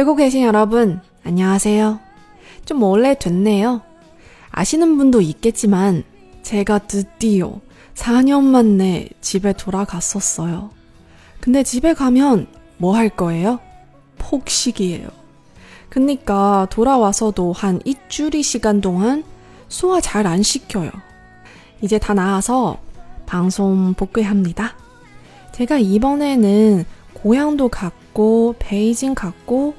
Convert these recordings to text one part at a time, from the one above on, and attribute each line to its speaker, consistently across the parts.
Speaker 1: 듣고 계신 여러분, 안녕하세요. 좀 몰래 됐네요. 아시는 분도 있겠지만, 제가 드디어 4년 만에 집에 돌아갔었어요. 근데 집에 가면 뭐 할 거예요? 폭식이에요. 그니까 돌아와서도 한 일주일 시간 동안 소화 잘 안 시켜요. 이제 다 나아서 방송 복귀합니다. 제가 이번에는 고향도 갔고 베이징 갔고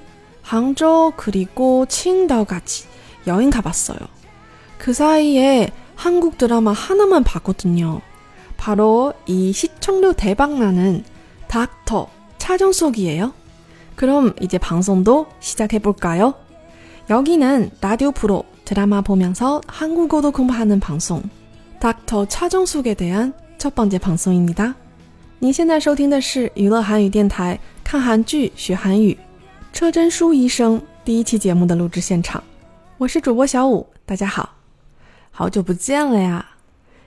Speaker 1: 항저우 그리고 칭다오까지 여행 가봤어요. 그 사이에 한국 드라마 하나만 봤거든요. 바로 이 시청률 대박나는 닥터 차정석이에요. 그럼 이제 방송도 시작해볼까요? 여기는 라디오 프로 드라마 보면서 한국어도 공부하는 방송 닥터 차정숙에 대한 첫 번째 방송입니다. 您现在收听的是娱乐韩语电台看韩剧学韩语 车真书医生第一期节目的录制现场，我是主播小五，大家好。好久不见了呀！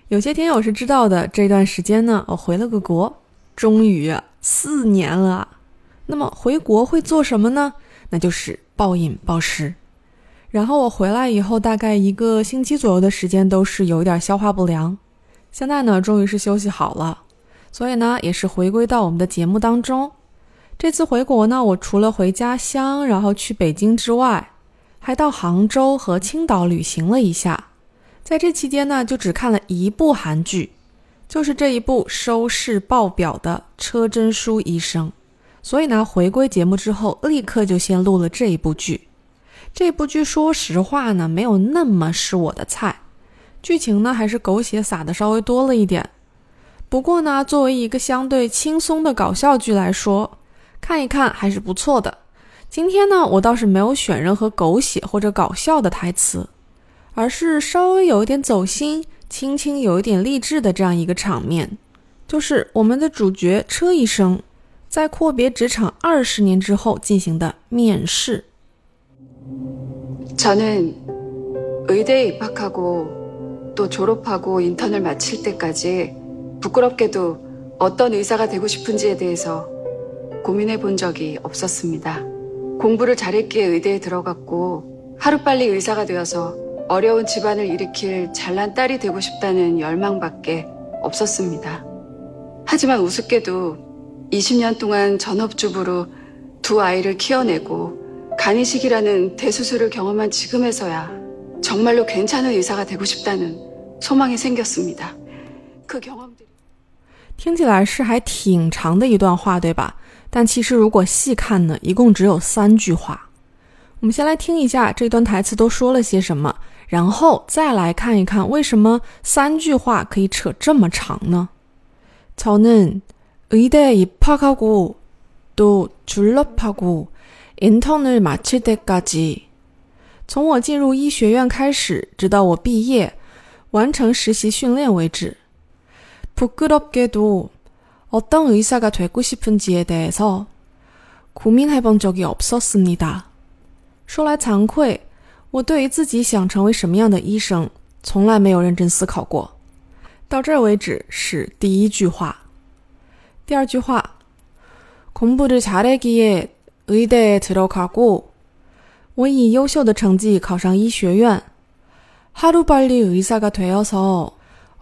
Speaker 1: 有些听友是知道的，这段时间呢，我回了个国，终于四年了。那么回国会做什么呢？那就是暴饮暴食。然后我回来以后，大概一个星期左右的时间都是有一点消化不良。现在呢，终于是休息好了，所以呢，也是回归到我们的节目当中。这次回国呢，我除了回家乡，然后去北京之外，还到杭州和青岛旅行了一下。在这期间呢，就只看了一部韩剧，就是这一部收视爆表的《车贞淑医生》。所以呢，回归节目之后，立刻就先录了这一部剧。这部剧说实话呢，没有那么是我的菜，剧情呢还是狗血撒的稍微多了一点。不过呢，作为一个相对轻松的搞笑剧来说，看一看还是不错的。今天呢，我倒是没有选任何狗血或者搞笑的台词。而是稍微有一点走心、轻轻有一点励志的这样一个场面，就是我们的主角车医生在阔别职场二十年之后进行的面试。
Speaker 2: 저는의대에입학하고또졸업하고인턴을마칠때까지부끄럽게도어떤의사가되고싶은지에대해서 고민해본적이없었습니다 공부를잘했기에의대에들어갔고하루빨리의사가되어서 어려운 집안을 일으킬 잘난 딸이 되고 싶다는 열망밖에 없었습니다. 하지만 우습게도 20년 동안 전업주부로 두 아이를 키워내고 간이식이라는 대수술을 경험한 지금에서야 정말로 괜찮은 의사가 되고 싶다는 소망이 생겼습니다. 그 경험들이
Speaker 1: 听起来是还挺长的一段话，对吧？ 但其实如果细看呢，一共只有三句话。我们先来听一下这段台词都说了些什么。然后再来看一看，为什么三句话可以扯这么长呢？저는의대입학하고또졸업하고인턴을마칠때까지从我进入医学院开始，直到我毕业完成实习训练为止。부끄럽게도 어떤의사가되고싶은지에대해서고민해본적이없었습니다说来惭愧。我对于自己想成为什么样的医生，从来没有认真思考过。到这儿为止是第一句话。第二句话，공부를잘하기에의대에들어가 고， 我以优秀的成绩考上医学院。하루빨리의사가되어서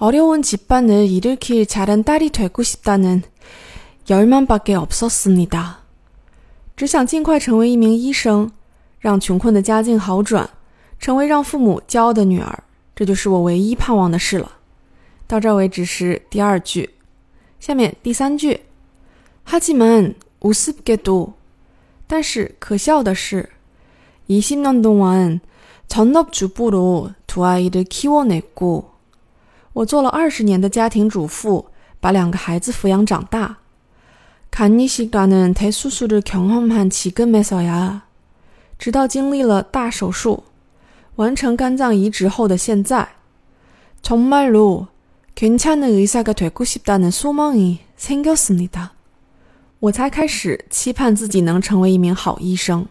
Speaker 1: 어려운집안을일으킬잘한딸이되고싶다는열망밖에없었습니다只想尽快成为一名医生，让穷困的家境好转。成为让父母骄傲的女儿，这就是我唯一盼望的事了。到这为止是第二句，下面第三句。하지만우습게도但是可笑的是，이십년동안전업주부로두아이를키워냈고 我做了二十年的家庭主妇，把两个孩子抚养长大。간이식라는대수술을경험한지금에서야直到经历了大手术。完成肝脏移植后的现在，정말로괜찮은의사가되고싶다는소망이생겼습니다我才开始期盼自己能成为一名好医生。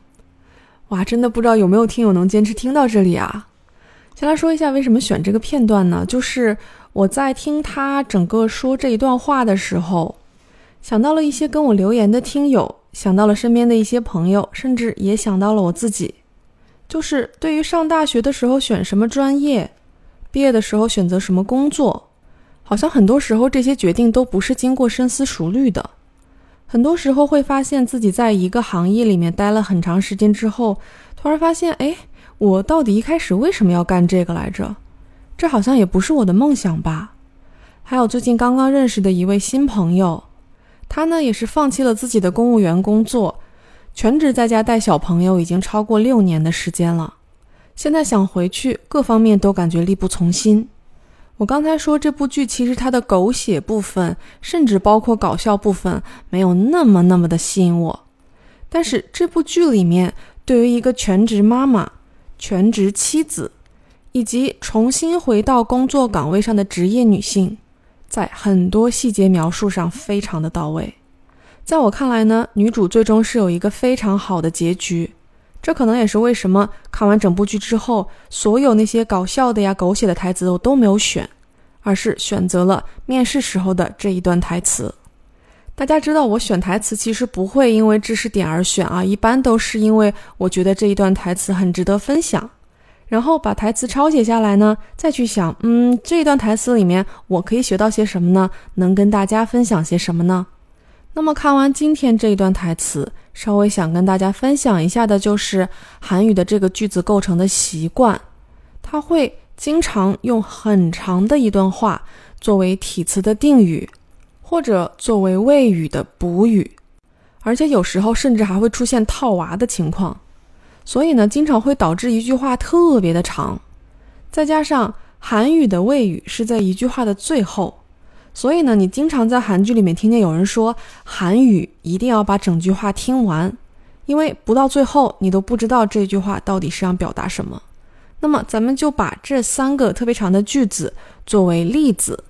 Speaker 1: 哇，真的不知道有没有听友能坚持听到这里啊？ 先来说一下为什么选这个片段呢？就是我在听他整个说这一段话的时候，想到了一些跟我留言的听友想到了身边的一些朋友，甚至也想到了我自己。就是对于上大学的时候选什么专业，毕业的时候选择什么工作，好像很多时候这些决定都不是经过深思熟虑的。很多时候会发现自己在一个行业里面待了很长时间之后，突然发现，哎，我到底一开始为什么要干这个来着？这好像也不是我的梦想吧。还有最近刚刚认识的一位新朋友，他呢也是放弃了自己的公务员工作。全职在家带小朋友已经超过六年的时间了，现在想回去，各方面都感觉力不从心。我刚才说这部剧其实它的狗血部分，甚至包括搞笑部分，没有那么那么的吸引我。但是这部剧里面，对于一个全职妈妈、全职妻子，以及重新回到工作岗位上的职业女性，在很多细节描述上非常的到位。在我看来呢，女主最终是有一个非常好的结局，这可能也是为什么看完整部剧之后，所有那些搞笑的呀、狗血的台词我都没有选，而是选择了面试时候的这一段台词。大家知道，我选台词其实不会因为知识点而选啊，一般都是因为我觉得这一段台词很值得分享，然后把台词抄写下来呢，再去想，嗯，这一段台词里面我可以学到些什么呢？能跟大家分享些什么呢？那么看完今天这一段台词，稍微想跟大家分享一下的就是韩语的这个句子构成的习惯，它会经常用很长的一段话作为体词的定语，或者作为谓语的补语，而且有时候甚至还会出现套娃的情况，所以呢，经常会导致一句话特别的长，再加上韩语的谓语是在一句话的最后。所以呢，你经常在韩剧里面听见有人说韩语一定要把整句话听完，因为不到最后你都不知道这句话到底是想表达什么。那么咱们就把这三个特别长的句子作为例子，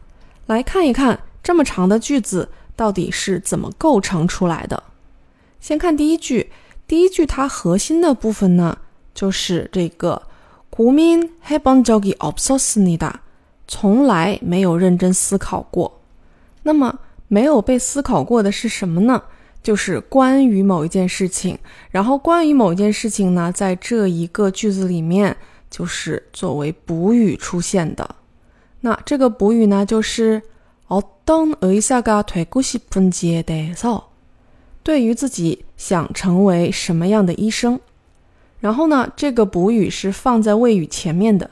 Speaker 1: 来看一看这么长的句子到底是怎么构成出来的。先看第一句，第一句它核心的部分呢，就是这个고민해본적이없었습니다从来没有认真思考过，那么没有被思考过的是什么呢？就是关于某一件事情，然后关于某一件事情呢，在这一个句子里面就是作为补语出现的。那这个补语呢，就是 어떤의사가되고싶은지에대해 서， 对于自己想成为什么样的医生，然后呢，这个补语是放在谓语前面的，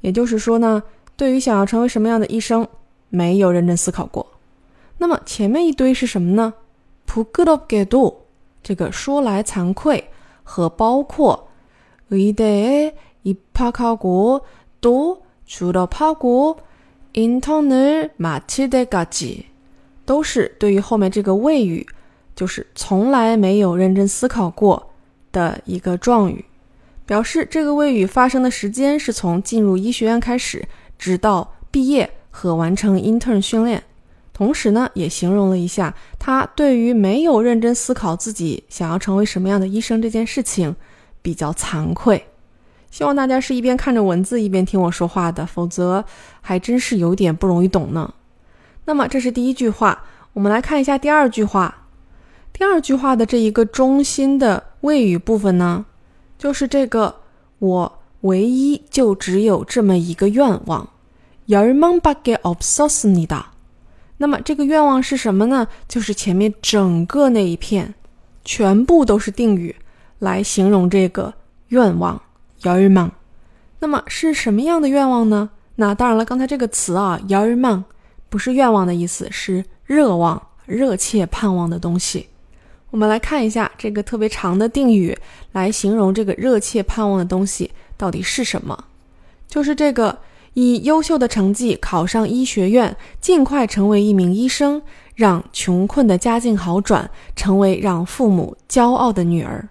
Speaker 1: 也就是说呢。对于想要成为什么样的医生，没有认真思考过。那么前面一堆是什么呢？부끄럽게 도， 这个说来惭愧和包括의대에입학하고또졸업하고 인턴을마칠때까 지， 都是对于后面这个谓语，就是从来没有认真思考过的一个状语，表示这个谓语发生的时间是从进入医学院开始。直到毕业和完成 intern 训练，同时呢，也形容了一下他对于没有认真思考自己想要成为什么样的医生这件事情比较惭愧。 希望大家是一边看着文字一边听我说话的，否则还真是有点不容易懂呢。那么这是第一句话，我们来看一下第二句话。第二句话的这一个中心的谓语部分呢，就是这个我。唯一就只有这么一个愿望，열망밖에없었습니다。那么这个愿望是什么呢？就是前面整个那一片，全部都是定语来形容这个愿望， Yorman 那么是什么样的愿望呢？那当然了，刚才这个词啊，Yorman 不是愿望的意思，是热望，热切盼望的东西。我们来看一下这个特别长的定语来形容这个热切盼望的东西到底是什么，就是这个以优秀的成绩考上医学院，尽快成为一名医生，让穷困的家境好转，成为让父母骄傲的女儿。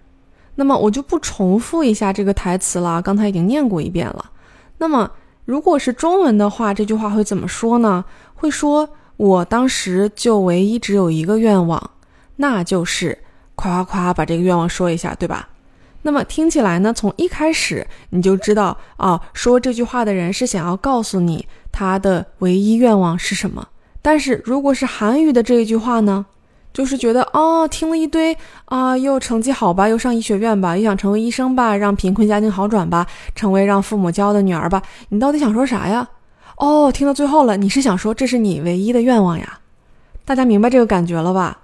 Speaker 1: 那么我就不重复一下这个台词了，刚才已经念过一遍了。那么如果是中文的话，这句话会怎么说呢？会说我当时就唯一只有一个愿望，那就是夸夸夸把这个愿望说一下，对吧？那么听起来呢，从一开始你就知道啊，说这句话的人是想要告诉你他的唯一愿望是什么。但是如果是韩语的这一句话呢，就是觉得哦，听了一堆啊，又成绩好吧，又上医学院吧，又想成为医生吧，让贫困家庭好转吧，成为让父母骄傲的女儿吧，你到底想说啥呀？哦，听到最后了，你是想说这是你唯一的愿望呀？大家明白这个感觉了吧？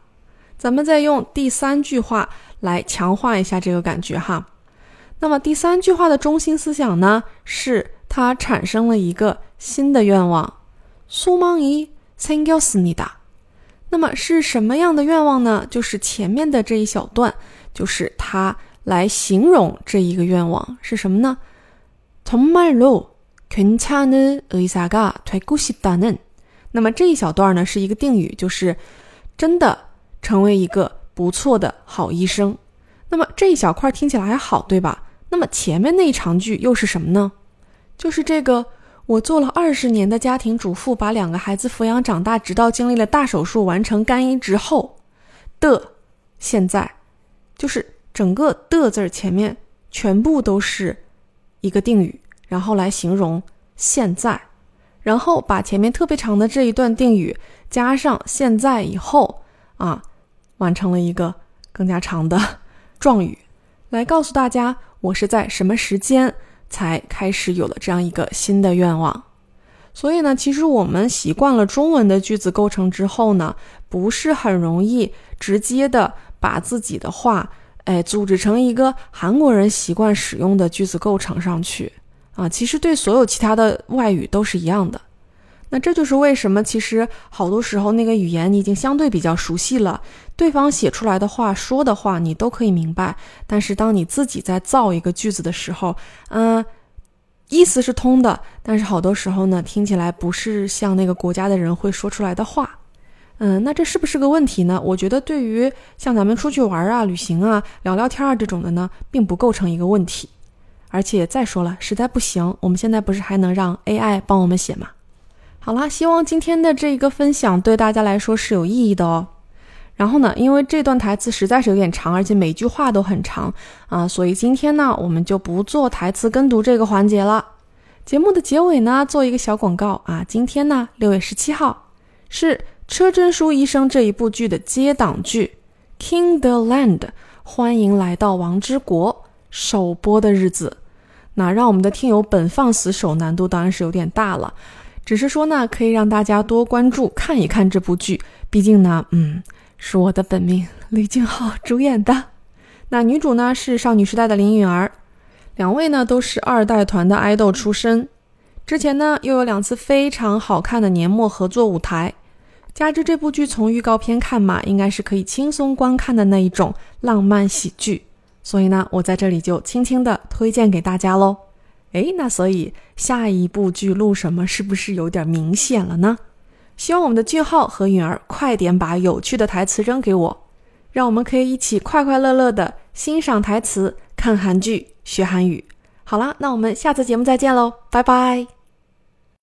Speaker 1: 咱们再用第三句话来强化一下这个感觉哈。那么第三句话的中心思想呢，是它产生了一个新的愿望，소망이생겼습니 다。 那么是什么样的愿望呢？就是前面的这一小段，就是它来形容这一个愿望是什么呢？정말로괜찮은의사가되고싶다 는。 那么这一小段呢是一个定语，就是真的成为一个不错的好医生。那么这一小块听起来还好，对吧？那么前面那一长句又是什么呢？就是这个。 我做了二十年的家庭主妇，把两个孩子抚养长大，直到经历了大手术完成肝移植后的现在，就是整个的字儿前面全部都是一个定语，然后来形容现在，然后把前面特别长的这一段定语加上现在以后啊，完成了一个更加长的 状语，来告诉大家我是在什么时间。才开始有了这样一个新的愿望，所以呢，其实我们习惯了中文的句子构成之后呢，不是很容易直接的把自己的话，哎，组织成一个韩国人习惯使用的句子构成上去啊。其实对所有其他的外语都是一样的。那这就是为什么，其实好多时候那个语言你已经相对比较熟悉了，对方写出来的话、说的话你都可以明白。但是当你自己在造一个句子的时候，嗯，意思是通的，但是好多时候呢，听起来不是像那个国家的人会说出来的话。嗯，那这是不是个问题呢？我觉得对于像咱们出去玩啊、旅行啊、聊聊天啊这种的呢，并不构成一个问题。而且再说了，实在不行，我们现在不是还能让 AI 帮我们写吗？好啦，希望今天的这一个分享对大家来说是有意义的哦。然后呢，因为这段台词实在是有点长，而且每句话都很长啊，所以今天呢，我们就不做台词跟读这个环节了。节目的结尾呢，做一个小广告啊，今天呢，六月十七号是《车贞淑医生》这一部剧的接档剧《King the Land》，欢迎来到王之国首播的日子。那让我们的听友本放死守，难度当然是有点大了。只是说呢，可以让大家多关注看一看这部剧，毕竟呢，嗯，是我的本命李俊浩主演的。那女主呢是少女时代的林允儿，两位呢都是二代团的爱豆出身。之前呢又有两次非常好看的年末合作舞台，加之这部剧从预告片看嘛，应该是可以轻松观看的那一种浪漫喜剧，所以呢，我在这里就轻轻的推荐给大家喽。哎，那所以下一部剧录什么是不是有点明显了呢？希望我们的句号和允儿快点把有趣的台词扔给我，让我们可以一起快快乐乐的欣赏台词、看韩剧、学韩语。好啦，那我们下次节目再见喽，拜拜。